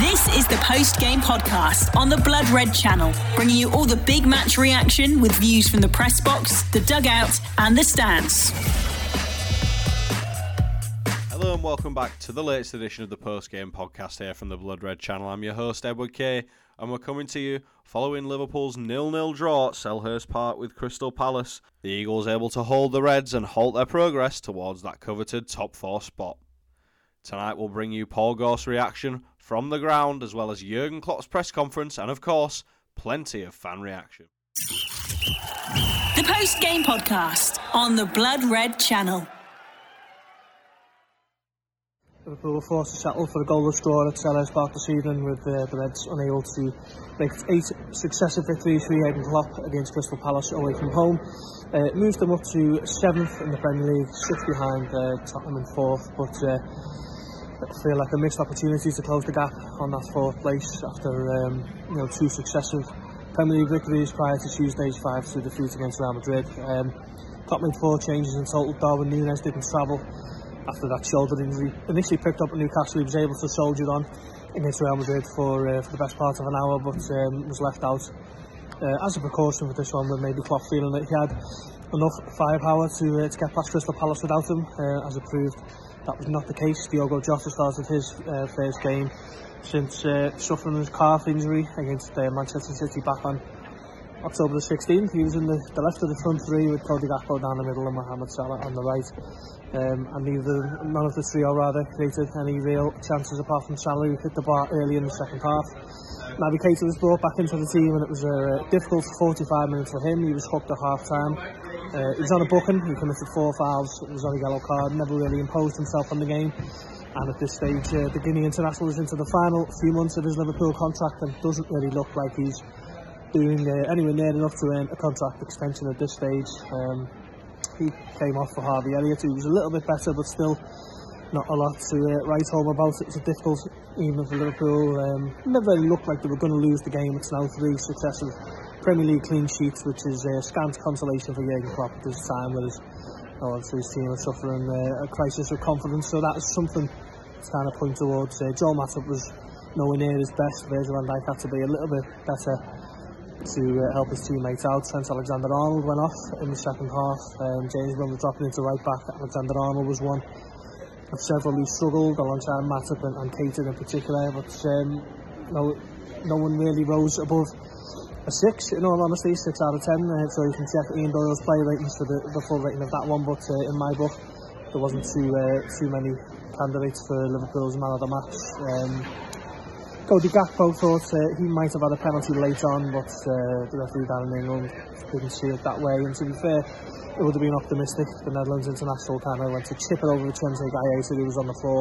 This is the post game podcast on the Blood Red channel, bringing you all the big match reaction with views from the press box, the dugout, and the stands. Hello and welcome back to the latest edition of the post game podcast here from the Blood Red channel. I'm your host, Edward Kay, and we're coming to you following Liverpool's nil-nil draw at Selhurst Park with Crystal Palace. The Eagles able to hold the Reds and halt their progress towards that coveted top four spot. Tonight we'll bring you Paul Gorst's reaction from the ground, as well as Jurgen Klopp's press conference, and of course, plenty of fan reaction. The post game podcast on the Blood Red channel. Liverpool were forced to settle for a goalless draw at Selhurst Park this evening with uh, the Reds unable to make eight successive victories for Jurgen Klopp against Crystal Palace away from home. Uh, it moves them up to seventh in the Premier League, six behind uh, Tottenham in fourth, but uh, feel like a missed opportunity to close the gap on that fourth place after um, you know two successive Premier League victories prior to Tuesday's 5-2 defeat against Real Madrid. Um, Klopp made four changes in total. Darwin Núñez didn't travel after that shoulder injury. Initially picked up at Newcastle, he was able to soldier on against Real Madrid for, uh, for the best part of an hour, but um, was left out uh, as a precaution for this one, with maybe Klopp feeling that he had enough firepower to, uh, to get past Crystal Palace without him, uh, as it proved That was not the case. Diogo Jota started his uh, first game since uh, suffering his calf injury against uh, Manchester City back on October the 16th. He was in the, the left of the front three with Cody Gakpo down the middle and Mohamed Salah on the right. Um, and neither, none of the trio rather created any real chances apart from Salah who hit the bar early in the second half. Naby Keita was brought back into the team and it was a difficult 45 minutes for him. He was hooked at half time. Uh, he was on a booking, he committed four fouls, it was on a yellow card, never really imposed himself on the game. And at this stage, uh, the Guinea international is into the final few months of his Liverpool contract and doesn't really look like he's doing uh, anywhere near enough to earn a contract extension at this stage. Um, he came off for Harvey Elliott, who was a little bit better, but still not a lot to uh, write home about. It was a difficult evening for Liverpool. Um, never really looked like they were going to lose the game. It's now three successive Premier League clean sheets, which is a uh, scant consolation for Jurgen Klopp at this time, where his, his team are suffering uh, a crisis of confidence. So that is something to kind of point towards. Uh, Joel Matip was nowhere near his best. Virgil van Dijk had to be a little bit better to uh, help his teammates out. Trent Alexander-Arnold went off in the second half. Um, James Milner dropping into right back. Alexander-Arnold was one of several who struggled alongside Matip and, and Keita in particular, but um, no, no one really rose above a six, in all honesty, six out of ten. Uh, so you can check Ian Doyle's play ratings for the, the full rating of that one. But uh, in my book, there wasn't too uh, too many candidates for Liverpool's man of the match. Um, Cody Gakpo thought uh, he might have had a penalty late on, but uh, the referee Darren England didn't see it that way. And to be fair, it would have been optimistic. The Netherlands international kind of went to chip it over to Vicente Guaita, who was on the floor,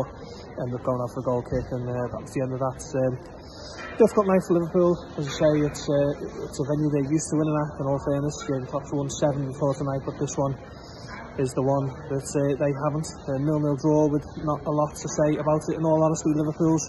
ended up going off for a goal kick, and uh, that was the end of that. Um, difficult night for Liverpool. As I say, it's uh, it's a venue they're used to winning at. In all fairness, Jurgen Klopp's won seven before tonight, but this one is the one that uh, they haven't. A nil-nil draw with not a lot to say about it. In all honesty, Liverpool's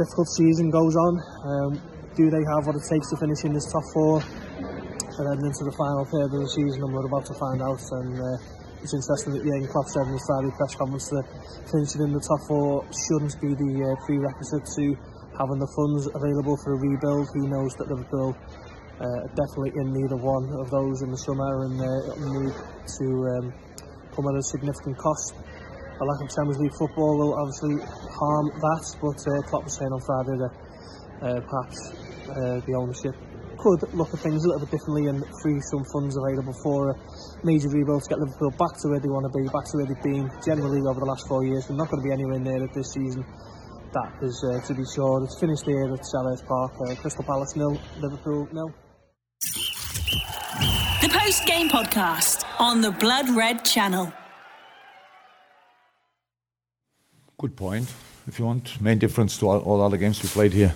difficult season goes on. Um, do they have what it takes to finish in this top four and then into the final third of the season? And we're about to find out. And uh, it's interesting that Jurgen Klopp said in his Friday press conference that finishing in the top four shouldn't be the uh, prerequisite to having the funds available for a rebuild. He knows that Liverpool uh, definitely in need of one of those in the summer and uh, need to um, come at a significant cost. A lack of Champions League football will obviously harm that, but uh, Klopp was saying on Friday that uh, perhaps uh, the ownership could look at things a little bit differently and free some funds available for a major rebuild to get Liverpool back to where they want to be, back to where they've been generally over the last four years. They're not going to be anywhere near it this season that is uh, to be sure. It's finished here at Selhurst Park. Uh, Crystal Palace nil, Liverpool nil. The post game podcast on the Blood Red channel. Good point. If you want, main difference to all, all other games we played here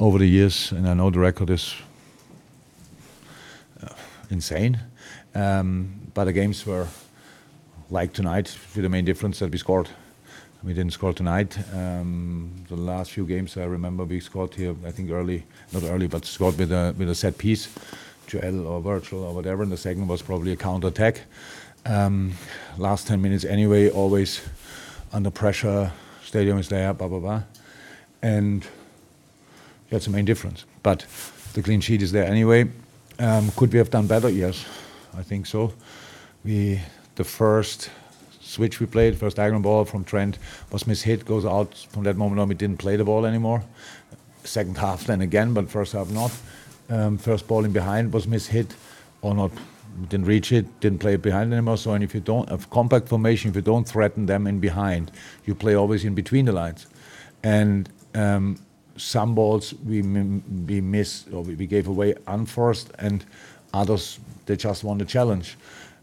over the years, and I know the record is uh, insane. Um, but the games were like tonight, with the main difference that we scored. We didn't score tonight. Um, the last few games, I remember we scored here. I think early, not early, but scored with a with a set piece, Joel or Virgil or whatever. And the second was probably a counter attack. Um, last 10 minutes anyway, always under pressure. Stadium is there, blah blah blah, and that's the main difference. But the clean sheet is there anyway. Um, could we have done better? Yes, I think so. We the first switch we played, first diagonal ball from Trent was mishit, goes out. From that moment on, we didn't play the ball anymore. Second half then again, but first half not. Um, first ball in behind was mishit or not didn't reach it, didn't play it behind anymore. So, and if you don't have compact formation, if you don't threaten them in behind, you play always in between the lines. And um, some balls we we missed or we gave away unforced, and others they just won the challenge.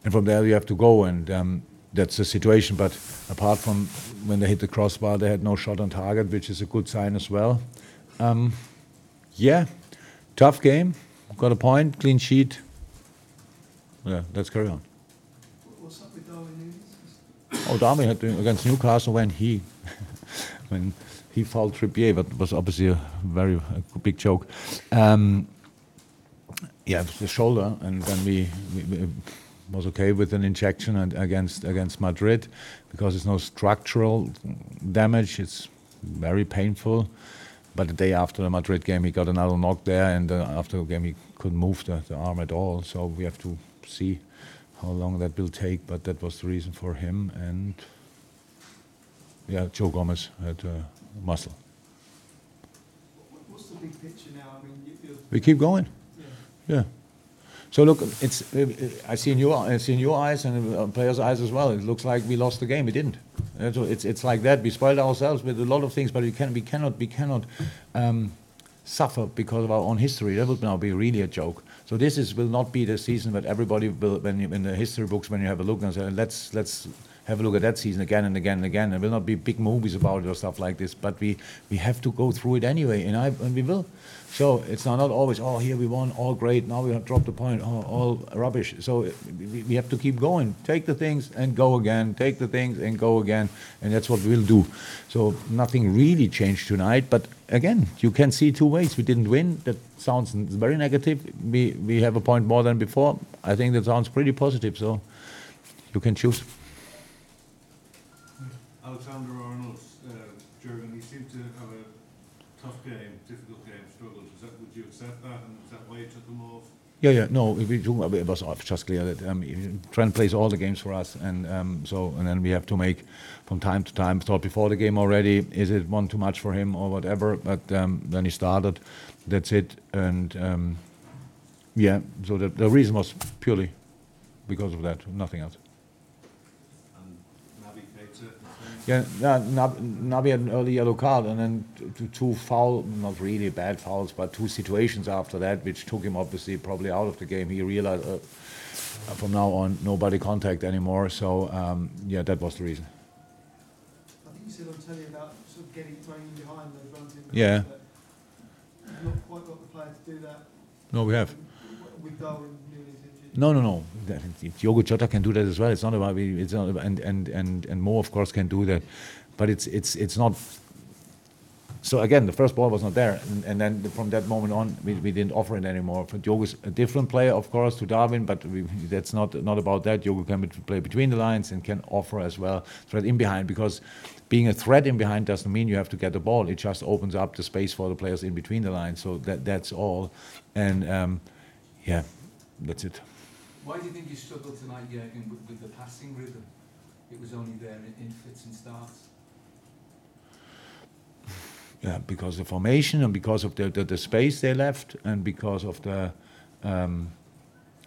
And from there you have to go, and um, that's the situation. But apart from when they hit the crossbar, they had no shot on target, which is a good sign as well. Um, yeah, tough game. Got a point, clean sheet yeah, let's carry on. What's up with Darwin Núñez? Oh, Darwin had against Newcastle when he when he fouled Trippier, but was obviously a very a big joke. Um, yeah, the shoulder, and then we, we, we, was okay with an injection and against against Madrid because it's no structural damage. It's very painful. But the day after the Madrid game, he got another knock there, and uh, after the game, he couldn't move the, the arm at all. So we have to see how long that will take, but that was the reason for him. And yeah, Joe Gomez had uh, muscle. What's the big picture now? I mean, you, we keep going. Yeah. yeah. So look, it's I see in your I see in your eyes and uh, players' eyes as well. It looks like we lost the game. We didn't. It's it's like that. We spoiled ourselves with a lot of things, but we can we cannot we cannot um, suffer because of our own history. That would now be really a joke. So this is will not be the season that everybody will, when you, in the history books, when you have a look and say, let's let's have a look at that season again and again and again. There will not be big movies about it or stuff like this, but we, we have to go through it anyway, and, I, and we will. So it's not, not always, oh, here we won, all great, now we have dropped the point, oh, all rubbish. So we, we have to keep going. Take the things and go again, take the things and go again, and that's what we'll do. So nothing really changed tonight, but again, you can see two ways. We didn't win, that sounds very negative. We, we have a point more than before. I think that sounds pretty positive, so you can choose. Alexander Arnold, uh, he seemed to have a tough game, difficult game, struggled. That, would you accept that, and is that why you took him off? Yeah, yeah, no, we do, it was just clear that um, Trent plays all the games for us, and um, so and then we have to make from time to time. Thought before the game already, is it one too much for him or whatever? But um, then he started, that's it, and um, yeah, so the, the reason was purely because of that, nothing else. Yeah, Naby had an early yellow card, and then two, two foul, not really bad fouls, but two situations after that, which took him obviously probably out of the game. He realized uh, from now on nobody contact anymore. So um, yeah, that was the reason. I think you said on telly about sort of getting behind runs. In yeah. You've not quite got the player to do that. No, we have. With Darwin no, no, no. Diogo Jota can do that as well. It's not about it's not about, and and and and Mo of course can do that, but it's it's it's not. So again, the first ball was not there, and, and then from that moment on, we, we didn't offer it anymore. Diogo's a different player, of course, to Darwin, but we, that's not not about that. Diogo can play between the lines and can offer as well, threat in behind, because being a threat in behind doesn't mean you have to get the ball. It just opens up the space for the players in between the lines. So that that's all, and um, yeah, that's it. Why do you think you struggled tonight, Jurgen, with, with the passing rhythm? It was only there in, in fits and starts. Yeah, because of the formation and because of the, the, the space they left and because of the um,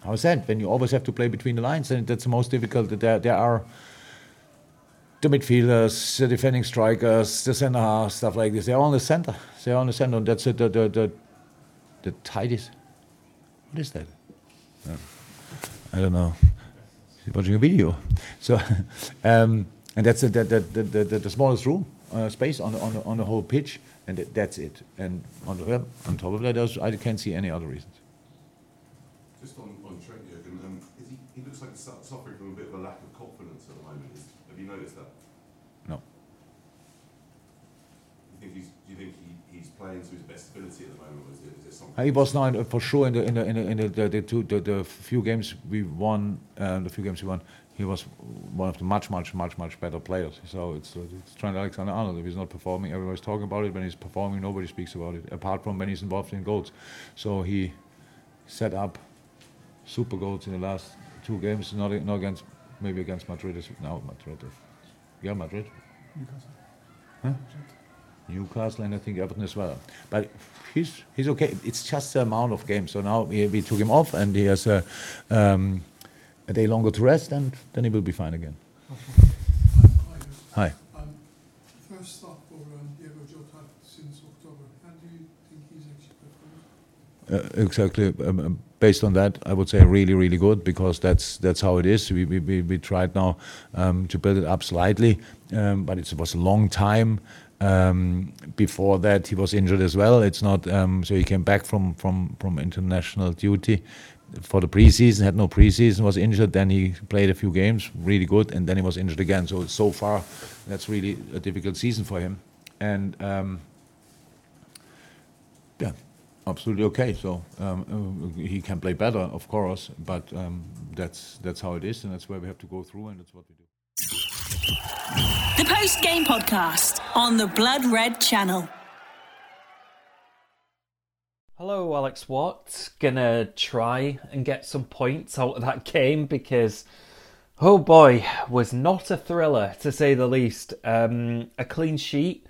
how is that? When you always have to play between the lines, and that's the most difficult. There, there are the midfielders, the defending strikers, the centre half, stuff like this. They're all in the center. They're all in the center, and that's it. The the the, the tightest. What is that? Yeah. I don't know, watching a video. So, um, and that's the, the, the, the, the smallest room. uh, space on the, on the, on the whole pitch, and that, that's it. And on, the, on top of that, I can't see any other reasons. Just on, on Trent Jurgen, um, he, he looks like he's suffering from a bit of a lack of confidence at the moment. Is, have you noticed that? No. You think he's, do you think he, playing to his best ability at the moment, or is it, is it something? He was now in, for sure in the in the in the, in the, the, the two the, the few games we won, um, the few games we won. He was one of the much much much much better players. So it's, it's Trent Alexander Arnold. If he's not performing, everybody's talking about it. When he's performing, nobody speaks about it, apart from when he's involved in goals. So he set up super goals in the last two games. Not not against maybe against Madrid. No, Madrid. Yeah, Madrid. Newcastle. Huh? Newcastle and I think Everton as well. But he's he's okay. It's just the amount of games. So now we, we took him off, and he has a, um, a day longer to rest, and then he will be fine again. Hi. Um, first stop for um, Diogo Jota since October. How do you think he's actually performed? Uh, exactly. Um, um, based on that, I would say really, really good because that's that's how it is. We we, we, tried now um, to build it up slightly, um, but it was a long time. Um, before that, he was injured as well. It's not um, so he came back from from from international duty for the preseason. Had no preseason, was injured. Then he played a few games, really good, and then he was injured again. So so far, that's really a difficult season for him. And um, yeah, absolutely okay. So um, uh, he can play better, of course, but um, that's that's how it is, and that's where we have to go through, and that's what we do. The post game podcast on the Blood Red channel. Hello, Alex Watt. Gonna try and get some points out of that game because, oh boy, was not a thriller to say the least. Um, a clean sheet,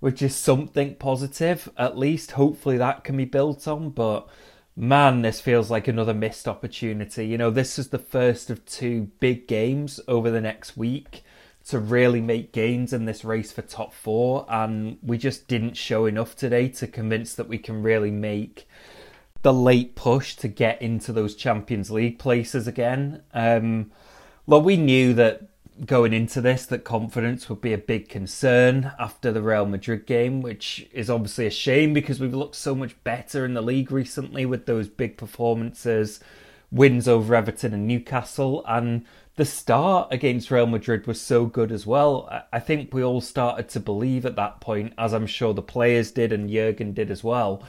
which is something positive, at least. Hopefully that can be built on, but man, this feels like another missed opportunity. You know, this is the first of two big games over the next week to really make gains in this race for top four, and we just didn't show enough today to convince that we can really make the late push to get into those Champions League places again. Um, well, we knew that going into this that confidence would be a big concern after the Real Madrid game, which is obviously a shame because we've looked so much better in the league recently with those big performances, wins over Everton and Newcastle, and the start against Real Madrid was so good as well. I think we all started to believe at that point, as I'm sure the players did and Jurgen did as well,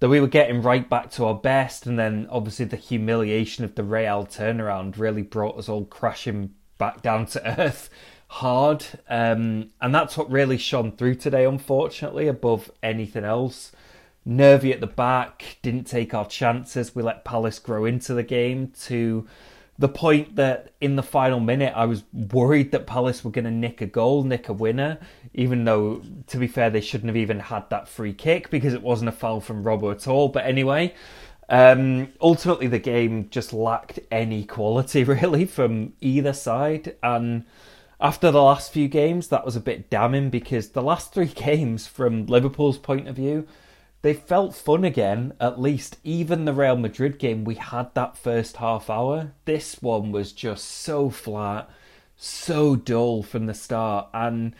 that we were getting right back to our best. And then obviously the humiliation of the Real turnaround really brought us all crashing back down to earth hard. Um, and that's what really shone through today, unfortunately, above anything else. Nervy at the back, didn't take our chances. We let Palace grow into the game to the point that in the final minute I was worried that Palace were going to nick a goal, nick a winner, even though, to be fair, they shouldn't have even had that free kick because it wasn't a foul from Robbo at all. But anyway, um, ultimately the game just lacked any quality really from either side. And after the last few games, that was a bit damning because the last three games, from Liverpool's point of view, they felt fun again, at least. Even the Real Madrid game, we had that first half hour. This one was just so flat, so dull from the start. And,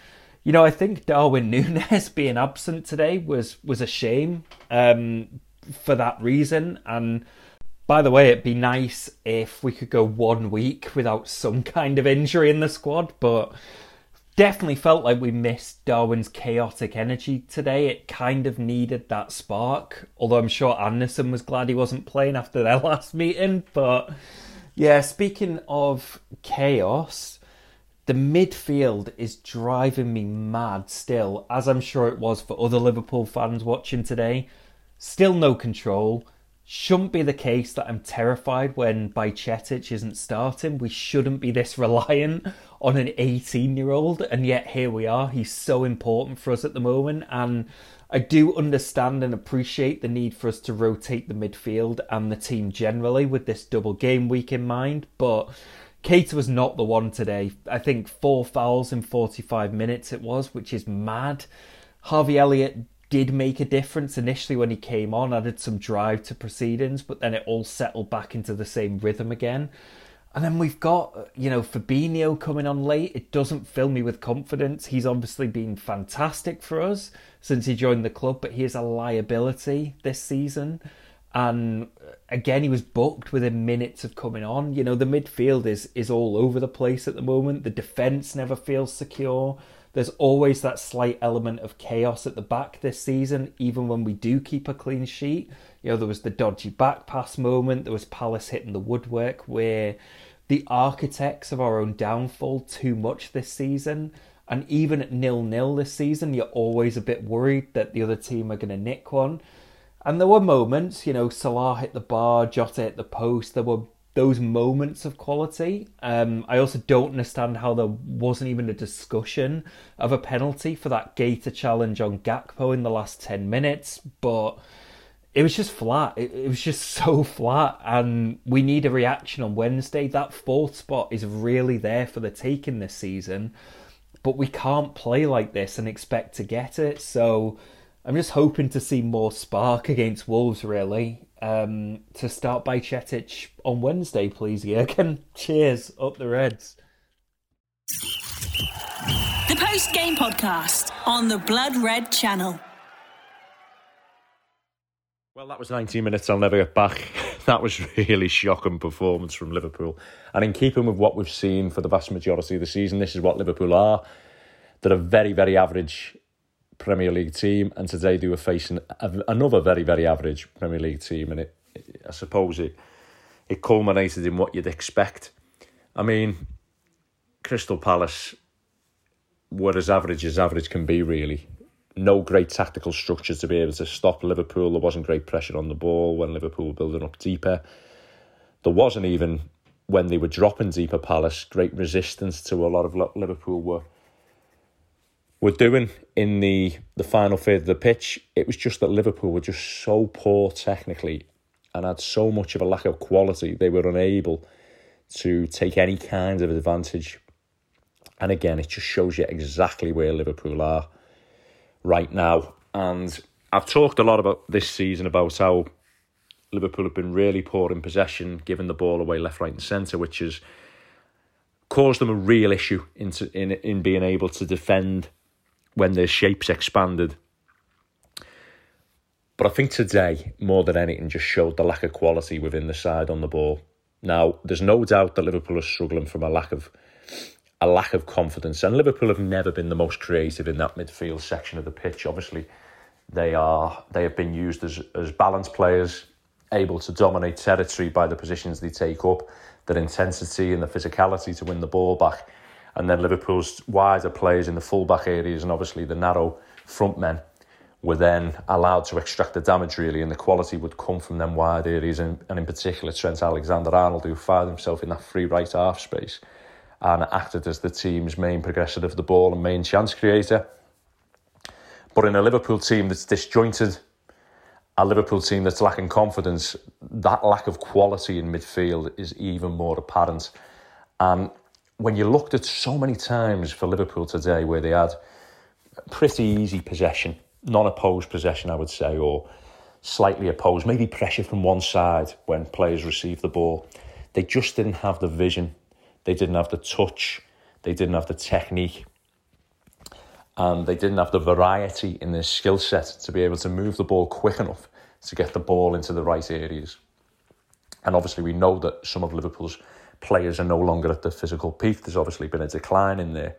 you know, I think Darwin Nunez being absent today was, was a shame um, for that reason. And by the way, it'd be nice if we could go one week without some kind of injury in the squad, but definitely felt like we missed Darwin's chaotic energy today. It kind of needed that spark. Although I'm sure Andersen was glad he wasn't playing after their last meeting. But yeah, speaking of chaos, the midfield is driving me mad still, as I'm sure it was for other Liverpool fans watching today. Still no control shouldn't be the case that I'm terrified when Bajcetic isn't starting. We shouldn't be this reliant on an 18 year old, and yet here we are. He's so important for us at the moment, and I do understand and appreciate the need for us to rotate the midfield and the team generally with this double game week in mind, but. Keita was not the one today. I think four fouls in 45 minutes it was, which is mad. Harvey Elliott did make a difference initially when he came on, added some drive to proceedings, but then it all settled back into the same rhythm again. And then we've got, you know, Fabinho coming on late. It doesn't fill me with confidence. He's obviously been fantastic for us since he joined the club, but he is a liability this season. And uh, again, he was booked within minutes of coming on. You know, the midfield is is all over the place at the moment. The defence never feels secure. There's always that slight element of chaos at the back this season, even when we do keep a clean sheet. You know, there was the dodgy back pass moment, there was Palace hitting the woodwork where the architects of our own downfall too much this season. And even at nil nil this season, you're always a bit worried that the other team are going to nick one. And there were moments, you know, Salah hit the bar, Jota hit the post. There were those moments of quality. Um, I also don't understand how there wasn't even a discussion of a penalty for that Guaita challenge on Gakpo in the last 10 minutes. But it was just flat. It, it, was just so flat, and we need a reaction on Wednesday. That fourth spot is really there for the taking this season, but we can't play like this and expect to get it. So I'm just hoping to see more spark against Wolves, really. Um, to start Bajcetic on Wednesday, please, Jurgen. Cheers, up the Reds. The post game podcast on the Blood Red channel. Well, that was 19 minutes I'll never get back. that was really shocking performance from Liverpool. And in keeping with what we've seen for the vast majority of the season, this is what Liverpool are. They're a very, very average Premier League team, and today they were facing another very, very average Premier League team. And it, I suppose it, it culminated in what you'd expect. I mean, Crystal Palace were as average as average can be, really no great tactical structure to be able to stop Liverpool. There wasn't great pressure on the ball when Liverpool were building up deeper. There wasn't even when they were dropping deeper Palace great resistance to a lot of Liverpool were were doing in the the final third of the pitch. It was just that Liverpool were just so poor technically and had so much of a lack of quality. They were unable to take any kind of advantage. And again, it just shows you exactly where Liverpool are right now. And I've talked a lot about this season about how Liverpool have been really poor in possession, giving the ball away left, right, and centre, which has caused them a real issue in, in, in being able to defend when their shapes expanded. But I think today, more than anything, just showed the lack of quality within the side on the ball. Now, there's no doubt that Liverpool are struggling from a lack of a lack of confidence. And Liverpool have never been the most creative in that midfield section of the pitch. Obviously, they are they have been used as as balanced players, able to dominate territory by the positions they take up, their intensity and the physicality to win the ball back. And then Liverpool's wider players in the fullback areas and obviously the narrow front men were then allowed to extract the damage really and the quality would come from them wide areas and, and in particular Trent Alexander-Arnold who found himself in that free right half space and acted as the team's main progressor of the ball and main chance creator. But in a Liverpool team that's disjointed, a Liverpool team that's lacking confidence, that lack of quality in midfield is even more apparent. And when you looked at so many times for Liverpool today where they had pretty easy possession, non opposed possession, I would say, or slightly opposed, maybe pressure from one side when players received the ball, they just didn't have the vision. They didn't have the touch, they didn't have the technique, and they didn't have the variety in their skill set to be able to move the ball quick enough to get the ball into the right areas. And obviously, we know that some of Liverpool's players are no longer at the physical peak. There's obviously been a decline in there.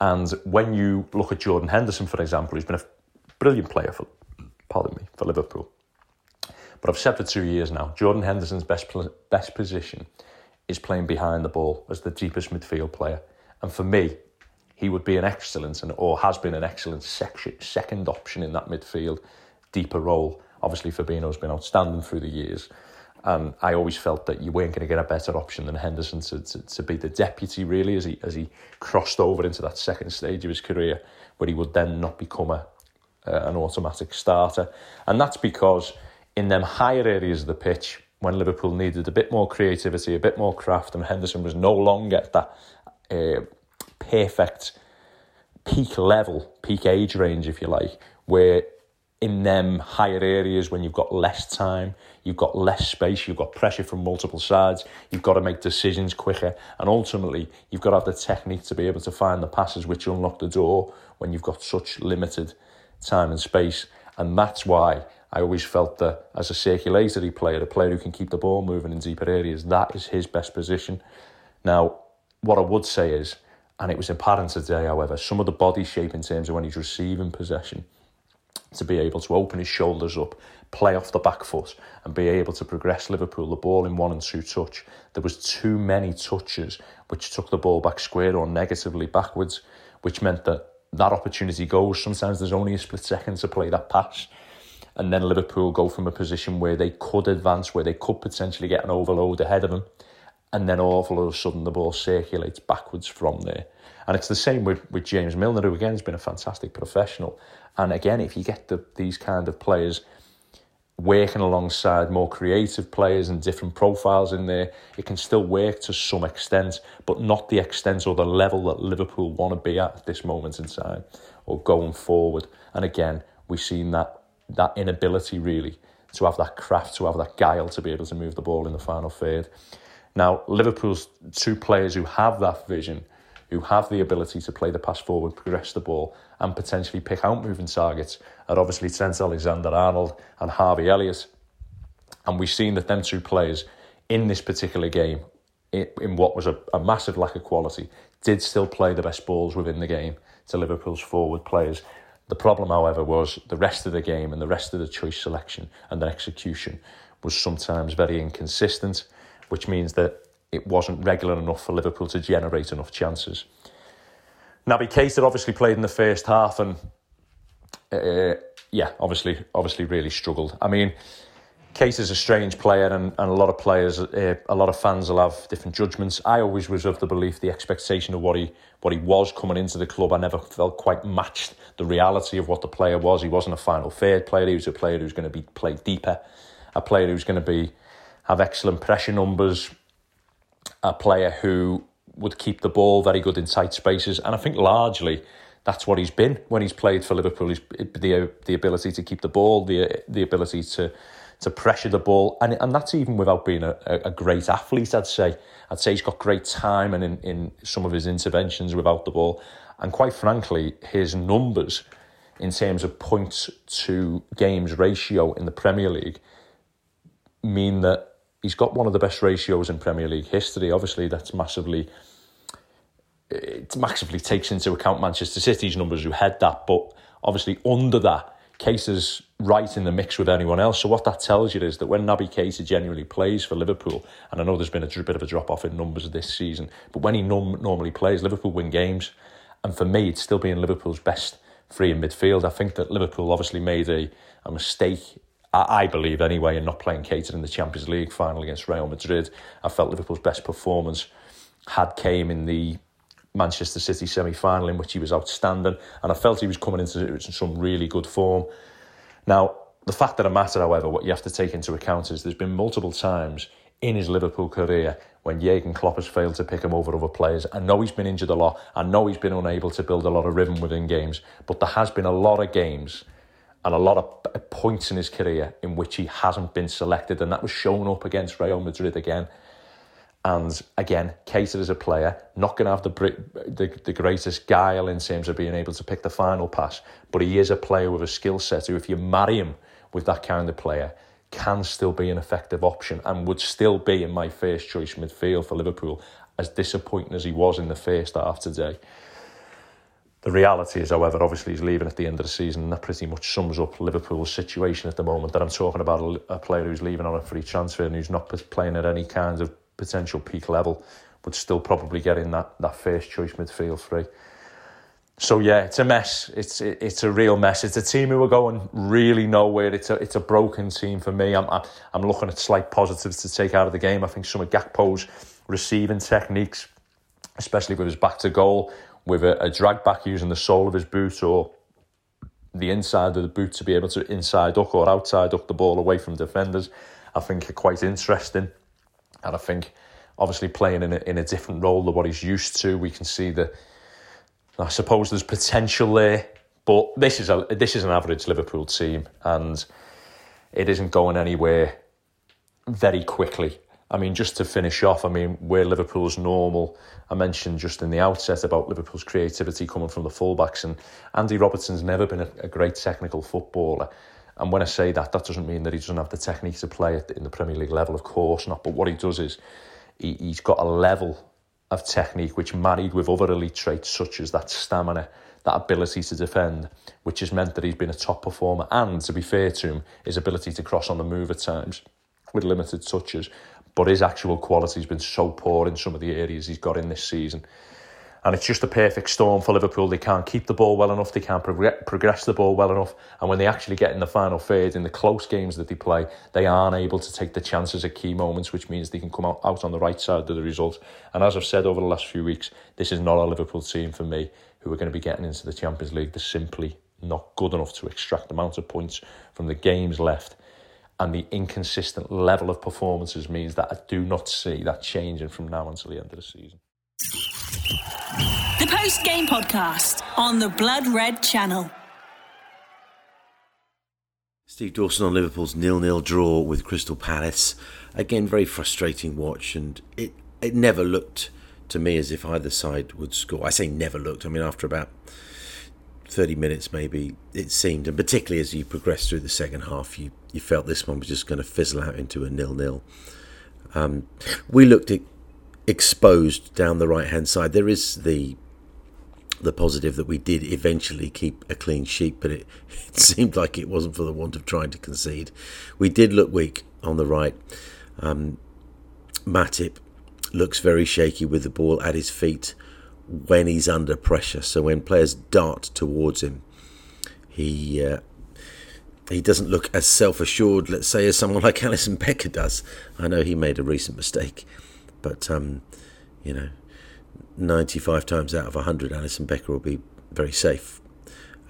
And when you look at Jordan Henderson, for example, who's been a brilliant player for, pardon me, for Liverpool. But I've said for two years now, Jordan Henderson's best best position is playing behind the ball as the deepest midfield player. And for me, he would be an excellent and or has been an excellent section, second option in that midfield, deeper role. Obviously, Fabinho's been outstanding through the years. And I always felt that you weren't going to get a better option than Henderson to, to, to be the deputy, really, as he, as he crossed over into that second stage of his career, where he would then not become a, uh, an automatic starter. And that's because in them higher areas of the pitch, when Liverpool needed a bit more creativity, a bit more craft, and Henderson was no longer at that uh, perfect peak level, peak age range, if you like, where in them higher areas when you've got less time, you've got less space, you've got pressure from multiple sides, you've got to make decisions quicker, and ultimately you've got to have the technique to be able to find the passes which unlock the door when you've got such limited time and space. And that's why I always felt that as a circulatory player, a player who can keep the ball moving in deeper areas, that is his best position. Now, what I would say is, and it was apparent today, however, some of the body shape in terms of when he's receiving possession to be able to open his shoulders up, play off the back foot, and be able to progress Liverpool the ball in one and two touch. There was too many touches which took the ball back square or negatively backwards, which meant that that opportunity goes. Sometimes there's only a split second to play that pass. And then Liverpool go from a position where they could advance, where they could potentially get an overload ahead of them. And then all of a sudden the ball circulates backwards from there. And it's the same with, with James Milner, who again has been a fantastic professional. And again, if you get the, these kind of players working alongside more creative players and different profiles in there, it can still work to some extent, but not the extent or the level that Liverpool want to be at at this moment in time or going forward. And again, we've seen that that inability really to have that craft, to have that guile to be able to move the ball in the final third. Now, Liverpool's two players who have that vision who have the ability to play the pass forward, progress the ball, and potentially pick out moving targets are obviously Trent Alexander Arnold and Harvey Elliott. And we've seen that them two players in this particular game, in what was a, a massive lack of quality, did still play the best balls within the game to Liverpool's forward players. The problem, however, was the rest of the game and the rest of the choice selection and the execution was sometimes very inconsistent, which means that it wasn't regular enough for Liverpool to generate enough chances. Naby Keita obviously played in the first half and uh, yeah, obviously, obviously really struggled. I mean, Keita's a strange player, and, and a lot of players, uh, a lot of fans will have different judgments. I always was of the belief, the expectation of what he what he was coming into the club. I never felt quite matched the reality of what the player was. He wasn't a final third player. He was a player who's going to be play deeper, a player who's going to be have excellent pressure numbers, a player who would keep the ball very good in tight spaces. And I think largely that's what he's been when he's played for Liverpool. He's the the ability to keep the ball, the the ability to to pressure the ball, and and that's even without being a, a great athlete. I'd say I'd say he's got great time and in, in some of his interventions without the ball, and quite frankly, his numbers in terms of points to games ratio in the Premier League mean that he's got one of the best ratios in Premier League history. Obviously, that's massively it massively takes into account Manchester City's numbers who had that, but obviously under that, Keita's right in the mix with anyone else. So what that tells you is that when Naby Keita genuinely plays for Liverpool, and I know there's been a bit of a drop off in numbers this season, but when he normally plays, Liverpool win games. And for me, it's still being Liverpool's best free in midfield. I think that Liverpool obviously made a, a mistake I, believe anyway, in not playing Keita in the Champions League final against Real Madrid. I felt Liverpool's best performance had came in the Manchester City semi-final in which he was outstanding, and I felt he was coming into some really good form. Now, the fact that it matter, however, what you have to take into account is there's been multiple times in his Liverpool career when Jurgen Klopp has failed to pick him over other players. I know he's been injured a lot. I know he's been unable to build a lot of rhythm within games, but there has been a lot of games and a lot of points in his career in which he hasn't been selected, and that was shown up against Real Madrid again. And again, Keita is a player, not going to have the, the, the greatest guile in terms of being able to pick the final pass, but he is a player with a skill set who, if you marry him with that kind of player, can still be an effective option and would still be in my first choice midfield for Liverpool, as disappointing as he was in the first half today. The reality is, however, obviously he's leaving at the end of the season, and that pretty much sums up Liverpool's situation at the moment. That I'm talking about a, a player who's leaving on a free transfer and who's not playing at any kind of potential peak level, but still probably getting that, that first choice midfield free. So yeah, it's a mess. It's it, it's a real mess. It's a team who are going really nowhere. It's a it's a broken team for me. I'm I'm looking at slight positives to take out of the game. I think some of Gakpo's receiving techniques, especially with his back to goal, with a, a drag back using the sole of his boot or the inside of the boot to be able to inside up or outside up the ball away from defenders, I think are quite interesting. And I think obviously playing in a, in a different role than what he's used to, we can see that I suppose there's potential there, But this is a this is an average Liverpool team, and it isn't going anywhere very quickly. I mean, just to finish off, I mean, where Liverpool's normal. I mentioned just in the outset about Liverpool's creativity coming from the fullbacks, and Andy Robertson's never been a, a great technical footballer. And when I say that, that doesn't mean that he doesn't have the technique to play at in the Premier League level, of course not. But what he does is he, he's got a level of technique which, married with other elite traits such as that stamina, that ability to defend, which has meant that he's been a top performer. And to be fair to him, his ability to cross on the move at times with limited touches. But his actual quality has been so poor in some of the areas he's got in this season. And it's just a perfect storm for Liverpool. They can't keep the ball well enough, they can't progress the ball well enough. And when they actually get in the final third, in the close games that they play, they aren't able to take the chances at key moments, which means they can come out, out on the right side of the result. And as I've said over the last few weeks, this is not a Liverpool team for me who are going to be getting into the Champions League. They're simply not good enough to extract the amount of points from the games left. And the inconsistent level of performances means that I do not see that changing from now until the end of the season. The post game podcast on the Blood Red channel. Steve Dawson on Liverpool's nil-nil draw with Crystal Palace. Again, very frustrating watch, and it it never looked to me as if either side would score. I say never looked. I mean, after about 30 minutes, maybe it seemed, and particularly as you progressed through the second half, you, you felt this one was just going to fizzle out into a nil-nil. Um, we looked at exposed down the right hand side. There is the the positive that we did eventually keep a clean sheet, but it, it seemed like it wasn't for the want of trying to concede. We did look weak on the right. Um, Matip looks very shaky with the ball at his feet when he's under pressure. So when players dart towards him, he uh, he doesn't look as self assured, let's say, as someone like Alisson Becker does. I know he made a recent mistake but, um, you know, 95 times out of 100, Alisson Becker will be very safe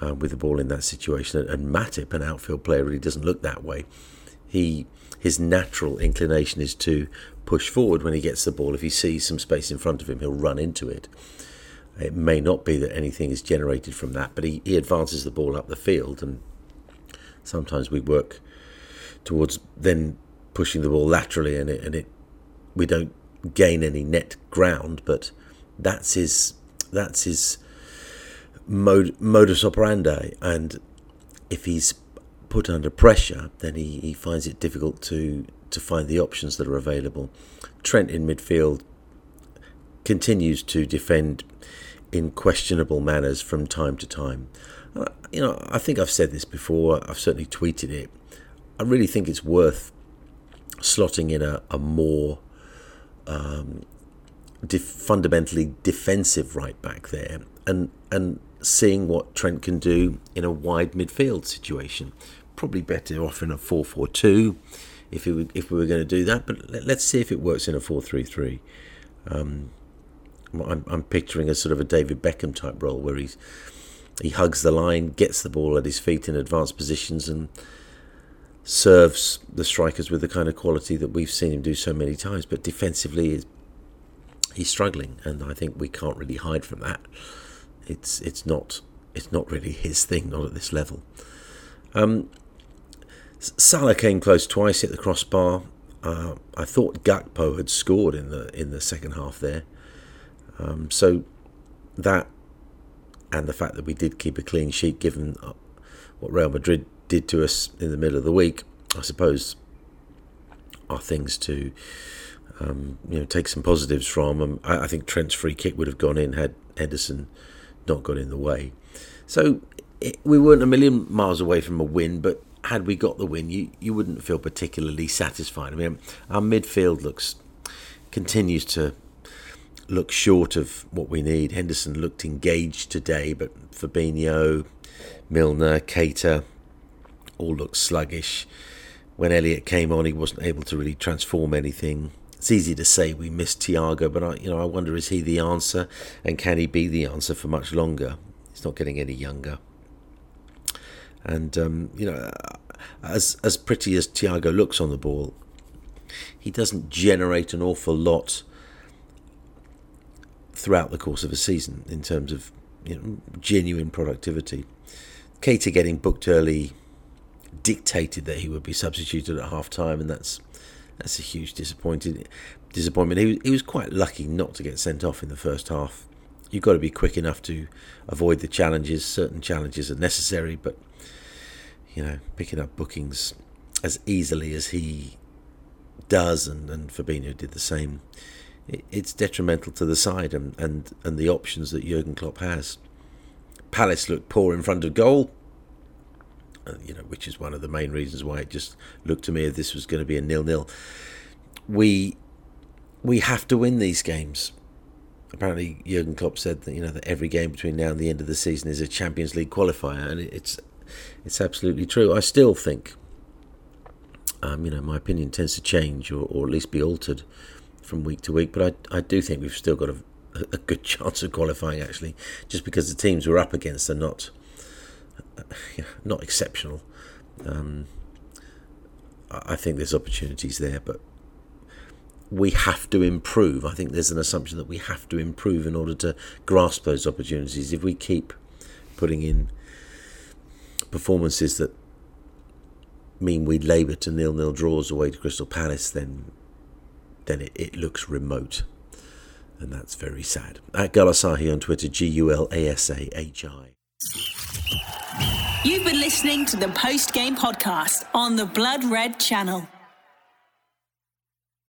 uh, with the ball in that situation. And Matip, an outfield player, really doesn't look that way. He His natural inclination is to push forward when he gets the ball. If he sees some space in front of him, he'll run into it. It may not be that anything is generated from that, but he, he advances the ball up the field, and sometimes we work towards then pushing the ball laterally, and it, and it we don't gain any net ground, but that's his that's his mod, modus operandi. And if he's put under pressure, then he, he finds it difficult to to find the options that are available. Trent in midfield continues to defend in questionable manners from time to time. You know, I think I've said this before. I've certainly tweeted it. I really think it's worth slotting in a, a more um, def- fundamentally defensive right back there, and and seeing what Trent can do in a wide midfield situation. Probably better off in a 4-4-2 if we if we were going to do that. But let, us see if it works in a 4-3-3. Um, I'm, I'm picturing a sort of a David Beckham type role where he's he hugs the line, gets the ball at his feet in advanced positions, and serves the strikers with the kind of quality that we've seen him do so many times. But defensively, he's struggling, and I think we can't really hide from that. It's it's not it's not really his thing, not at this level. Um, Salah came close twice, hit the crossbar. Uh, I thought Gakpo had scored in the in the second half there. Um, so that and the fact that we did keep a clean sheet, given uh, what Real Madrid did to us in the middle of the week, I suppose, are things to um, you know take some positives from. Um, I, I, think Trent's free kick would have gone in had Henderson not got in the way. So it, we weren't a million miles away from a win, but had we got the win, you you wouldn't feel particularly satisfied. I mean, our midfield looks continues to look short of what we need. Henderson looked engaged today, but Fabinho, Milner, Keita, all looked sluggish. When Elliott came on, he wasn't able to really transform anything. It's easy to say we missed Thiago, but I, you know, I wonder is he the answer, and can he be the answer for much longer? He's not getting any younger. And um, you know, as as pretty as Thiago looks on the ball, he doesn't generate an awful lot throughout the course of a season in terms of you know, genuine productivity. Keita getting booked early dictated that he would be substituted at half time, and that's that's a huge disappointed disappointment. He, he was quite lucky not to get sent off in the first half. You've got to be quick enough to avoid the challenges. Certain challenges are necessary, but you know, picking up bookings as easily as he does, and, and Fabinho did the same, it's detrimental to the side and, and, and the options that Jurgen Klopp has. Palace looked poor in front of goal, uh, you know, which is one of the main reasons why it just looked to me as this was going to be a nil-nil. We we have to win these games. Apparently, Jurgen Klopp said that you know that every game between now and the end of the season is a Champions League qualifier, and it's it's absolutely true. I still think, um, you know, my opinion tends to change or, or at least be altered from week to week, but I I do think we've still got a, a good chance of qualifying actually, just because the teams we're up against are not not exceptional. Um, I think there's opportunities there, but we have to improve. I think there's an assumption that we have to improve in order to grasp those opportunities. If we keep putting in performances that mean we labour to nil nil draws away to Crystal Palace, then then it, it looks remote. And that's very sad. At Gulasahi on Twitter, G U L A S A H I. You've been listening to the post game podcast on the Blood Red channel.